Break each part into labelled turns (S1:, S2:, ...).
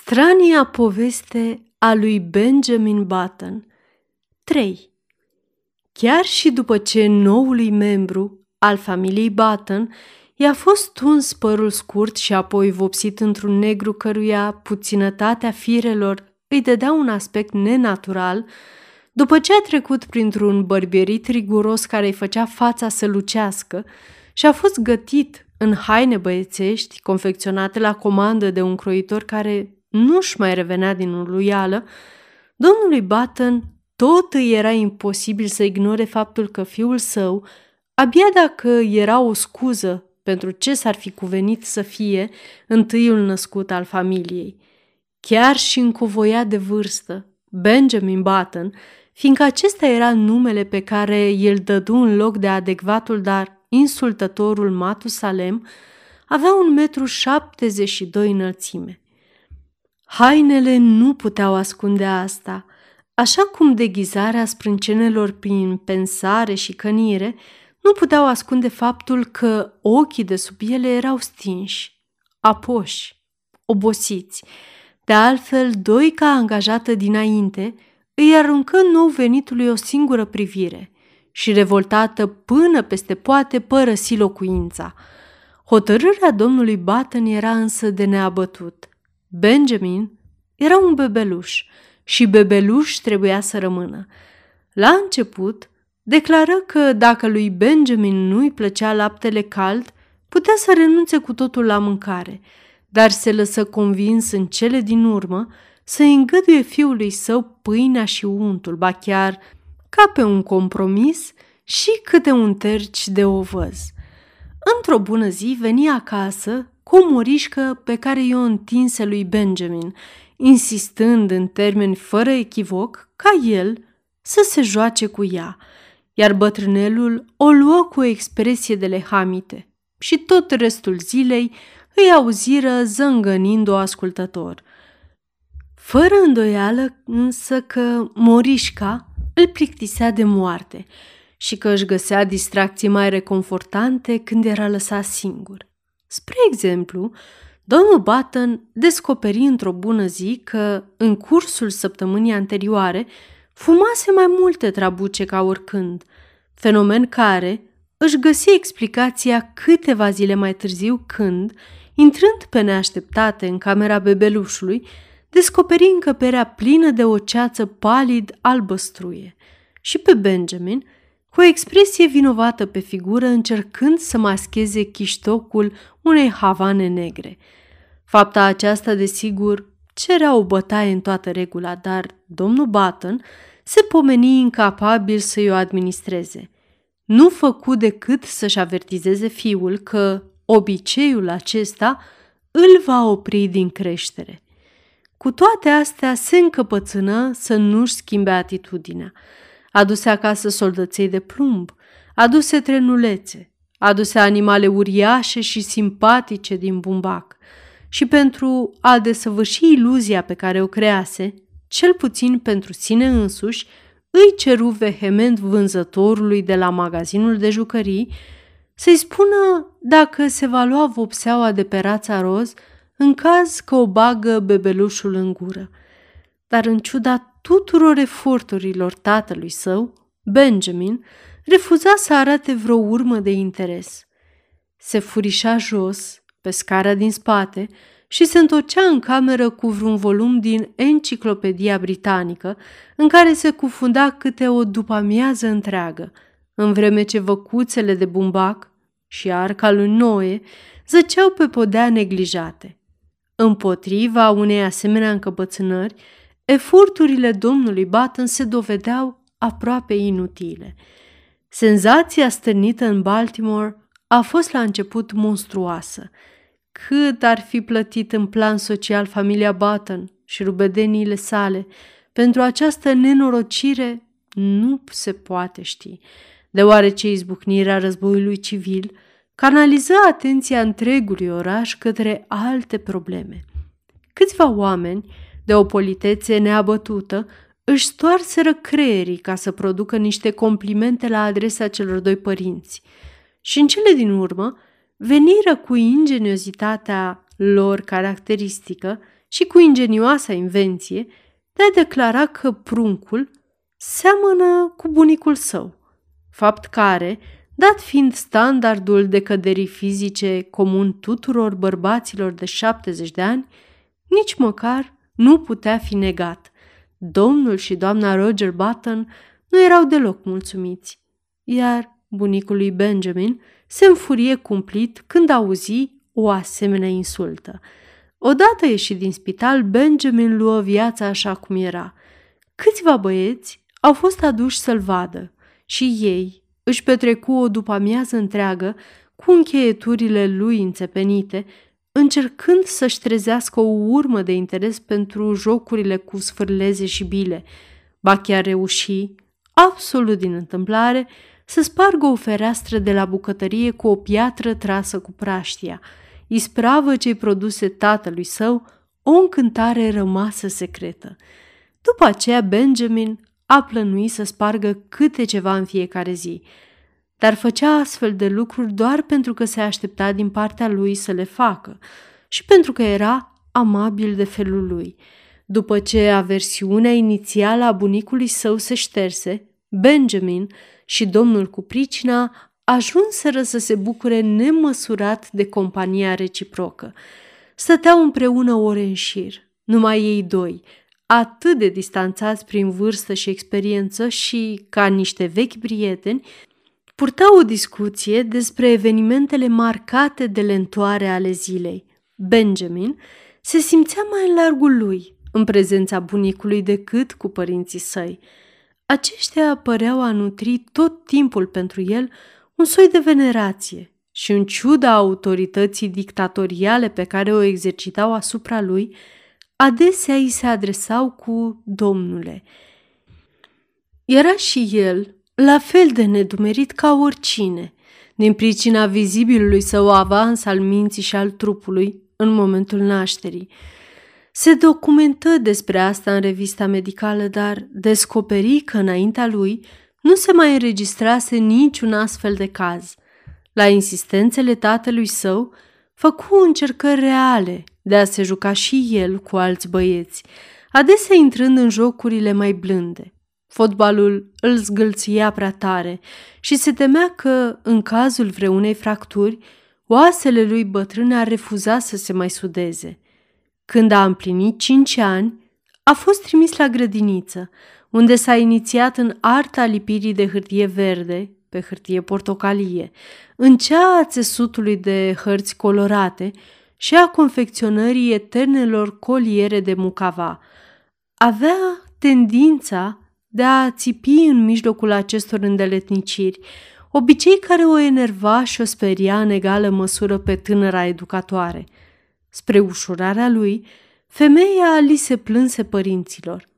S1: Strania poveste a lui Benjamin Button 3. Chiar și după ce noului membru al familiei Button i-a fost tuns părul scurt și apoi vopsit într-un negru căruia puținătatea firelor îi dădea un aspect nenatural, după ce a trecut printr-un bărbierit riguros care îi făcea fața să lucească și a fost gătit în haine băiețești confecționate la comandă de un croitor care nu-și mai revenea din uluială, domnului Button tot îi era imposibil să ignore faptul că fiul său, abia dacă era o scuză pentru ce s-ar fi cuvenit să fie întâiul născut al familiei. Chiar și încovoia de vârstă, Benjamin Button, fiindcă acesta era numele pe care îl dădu în loc de adecvatul, dar insultătorul Matusalem, avea un metru 72 înălțime. Hainele nu puteau ascunde asta, așa cum deghizarea sprâncenelor prin pensare și cănire nu puteau ascunde faptul că ochii de sub ele erau stinși, apoși, obosiți. De altfel, Doica angajată dinainte îi aruncă nou venitului o singură privire și, revoltată până peste poate, părăsi locuința. Hotărârea domnului Button era însă de neabătut – Benjamin era un bebeluș și bebeluș trebuia să rămână. La început, declară că dacă lui Benjamin nu-i plăcea laptele cald, putea să renunțe cu totul la mâncare, dar se lăsă convins în cele din urmă să îngăduie fiului său pâinea și untul, ba chiar ca pe un compromis și câte un terci de ovăz. Într-o bună zi veni acasă cu o morișcă pe care i-o întinse lui Benjamin, insistând în termeni fără echivoc ca el să se joace cu ea, iar bătrânelul o luă cu o expresie de lehamite și tot restul zilei îi auziră zângănind-o ascultător. Fără îndoială însă că Morișca îl plictisea de moarte și că își găsea distracții mai reconfortante când era lăsat singur. Spre exemplu, domnul Button descoperi într-o bună zi că, în cursul săptămânii anterioare, fumase mai multe trabuce ca oricând, fenomen care își găsi explicația câteva zile mai târziu când, intrând pe neașteptate în camera bebelușului, descoperi încăperea plină de o ceață palid albăstruie. Și pe Benjamin – cu o expresie vinovată pe figură încercând să mascheze chiștocul unei havane negre. Fapta aceasta, desigur, cerea o bătaie în toată regula, dar domnul Button se pomeni incapabil să-i o administreze. Nu făcu decât să-și avertizeze fiul că obiceiul acesta îl va opri din creștere. Cu toate astea se încăpățână să nu-și schimbe atitudinea – aduse acasă soldăței de plumb, aduse trenulețe, aduse animale uriașe și simpatice din bumbac și pentru a desăvârși iluzia pe care o crease, cel puțin pentru sine însuși, îi ceru vehement vânzătorului de la magazinul de jucării să-i spună dacă se va lua vopseaua de pe rața roz în caz că o bagă bebelușul în gură. Dar în ciuda tuturor eforturilor tatălui său, Benjamin refuza să arate vreo urmă de interes. Se furișa jos, pe scara din spate, și se întorcea în cameră cu vreun volum din Enciclopedia Britanică, în care se cufunda câte o după-amiază întreagă, în vreme ce văcuțele de bumbac și arca lui Noe zăceau pe podea neglijate. Împotriva unei asemenea încăpățânări, Eforturile domnului Button se dovedeau aproape inutile. Senzația stârnită în Baltimore a fost la început monstruoasă. Cât ar fi plătit în plan social familia Button și rubedeniile sale pentru această nenorocire, nu se poate ști, deoarece izbucnirea războiului civil canaliză atenția întregului oraș către alte probleme. Câțiva oameni de o politețe neabătută, își stoarseră creierii ca să producă niște complimente la adresa celor doi părinți. Și în cele din urmă, veniră cu ingeniozitatea lor caracteristică și cu ingenioasa invenție de a declara că pruncul seamănă cu bunicul său, fapt care, dat fiind standardul de căderii fizice comun tuturor bărbaților de 70 de ani, nici măcar nu putea fi negat. Domnul și doamna Roger Button nu erau deloc mulțumiți, iar bunicul lui Benjamin se înfurie cumplit când auzi o asemenea insultă. Odată ieșit din spital, Benjamin luă viața așa cum era. Câțiva băieți au fost aduși să-l vadă și ei își petrecu o după amiază întreagă cu încheieturile lui înțepenite, încercând să-și trezească o urmă de interes pentru jocurile cu sfârleze și bile. Ba chiar reuși, absolut din întâmplare, să spargă o fereastră de la bucătărie cu o piatră trasă cu praștia, ispravă ce-i produse tatălui său o încântare rămasă secretă. După aceea, Benjamin a plănuit să spargă câte ceva în fiecare zi, dar făcea astfel de lucruri doar pentru că se aștepta din partea lui să le facă și pentru că era amabil de felul lui. După ce aversiunea inițială a bunicului său se șterse, Benjamin și domnul cu pricina ajunseră să se bucure nemăsurat de compania reciprocă. Stăteau împreună ore în șir, numai ei doi, atât de distanțați prin vârstă și experiență și, ca niște vechi prieteni, purtau o discuție despre evenimentele marcate de lentoare ale zilei. Benjamin se simțea mai în largul lui, în prezența bunicului, decât cu părinții săi. Aceștia păreau a nutri tot timpul pentru el un soi de venerație și în ciuda autorității dictatoriale pe care o exercitau asupra lui, adesea îi se adresau cu domnule. Era și el la fel de nedumerit ca oricine, din pricina vizibilului său avans al minții și al trupului în momentul nașterii. Se documentă despre asta în revista medicală, dar descoperi că înaintea lui nu se mai înregistrase niciun astfel de caz. La insistențele tatălui său, făcu încercări reale de a se juca și el cu alți băieți, adesea intrând în jocurile mai blânde. Fotbalul îl zgâlția prea tare și se temea că, în cazul vreunei fracturi, oasele lui bătrâne ar refuza să se mai sudeze. Când a împlinit cinci ani, a fost trimis la grădiniță, unde s-a inițiat în arta lipirii de hârtie verde pe hârtie portocalie, în cea a țesutului de hărți colorate și a confecționării eternelor coliere de mucava. Avea tendința de a țipi în mijlocul acestor îndeletniciri, obicei care o enerva și o speria în egală măsură pe tânăra educatoare. Spre ușurarea lui, femeia li se plânse părinților.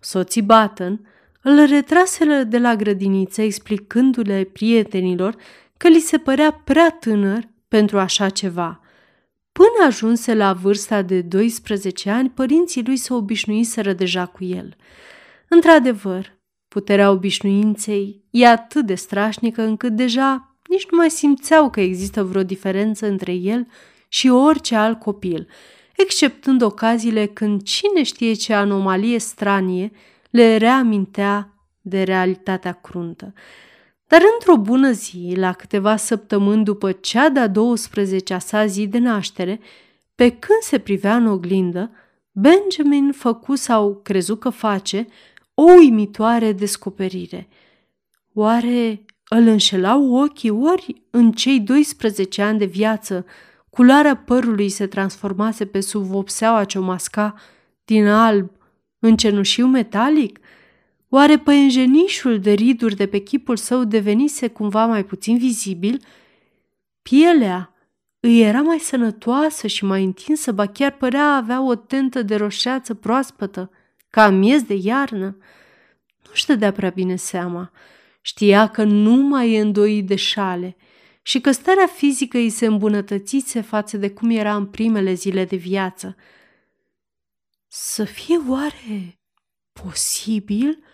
S1: Soții Batten îl retraseră de la grădiniță explicându-le prietenilor că li se părea prea tânăr pentru așa ceva. Până ajunse la vârsta de 12 ani, părinții lui se obișnuiseră deja cu el. Într-adevăr, puterea obișnuinței e atât de strașnică încât deja nici nu mai simțeau că există vreo diferență între el și orice alt copil, exceptând ocaziile când cine știe ce anomalie stranie le reamintea de realitatea cruntă. Dar într-o bună zi, la câteva săptămâni după cea de-a 12-a sa zi de naștere, pe când se privea în oglindă, Benjamin făcu sau crezu că face o uimitoare descoperire. Oare îl înșelau ochii ori în cei 12 ani de viață culoarea părului se transformase pe sub vopseaua ce o masca din alb în cenușiu metalic? Oare păienjenișul de riduri de pe chipul său devenise cumva mai puțin vizibil? Pielea îi era mai sănătoasă și mai întinsă, ba chiar părea avea o tentă de roșeață proaspătă, ca miez de iarnă. Nu-și dădea prea bine seama. Știa că nu mai e îndoit de șale și că starea fizică îi se îmbunătățise față de cum era în primele zile de viață – să fie oare posibil?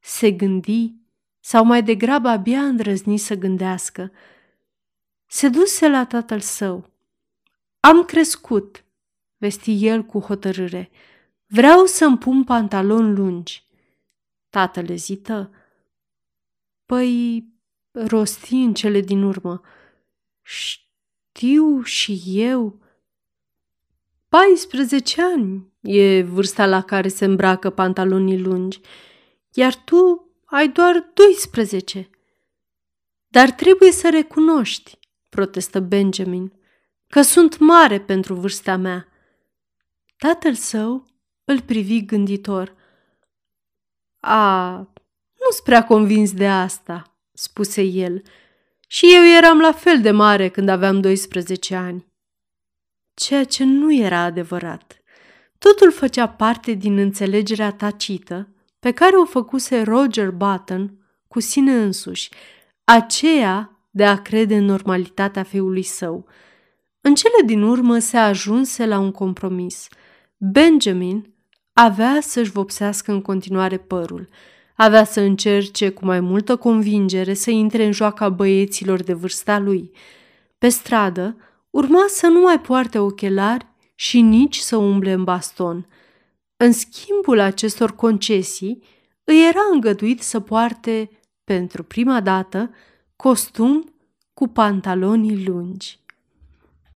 S1: Se gândi, sau mai degrabă abia îndrăzni să gândească. Se duse la tatăl său. Am crescut, vesti el cu hotărâre. Vreau să-mi pun pantaloni lungi. Tatăl ezită. Păi, rosti în cele din urmă. Știu și eu. 14 ani e vârsta la care se îmbracă pantalonii lungi, iar tu ai doar 12. Dar trebuie să recunoști, protestă Benjamin, că sunt mare pentru vârsta mea. Tatăl său îl privi gânditor. A, nu-s prea convins de asta, spuse el. Și eu eram la fel de mare când aveam 12 ani. Ceea ce nu era adevărat. Totul făcea parte din înțelegerea tacită pe care o făcuse Roger Button cu sine însuși, aceea de a crede în normalitatea fiului său. În cele din urmă se ajunse la un compromis. Benjamin avea să-și vopsească în continuare părul, avea să încerce cu mai multă convingere să intre în joaca băieților de vârsta lui. Pe stradă, urma să nu mai poarte ochelari și nici să umble în baston. În schimbul acestor concesii, îi era îngăduit să poarte, pentru prima dată, costum cu pantaloni lungi.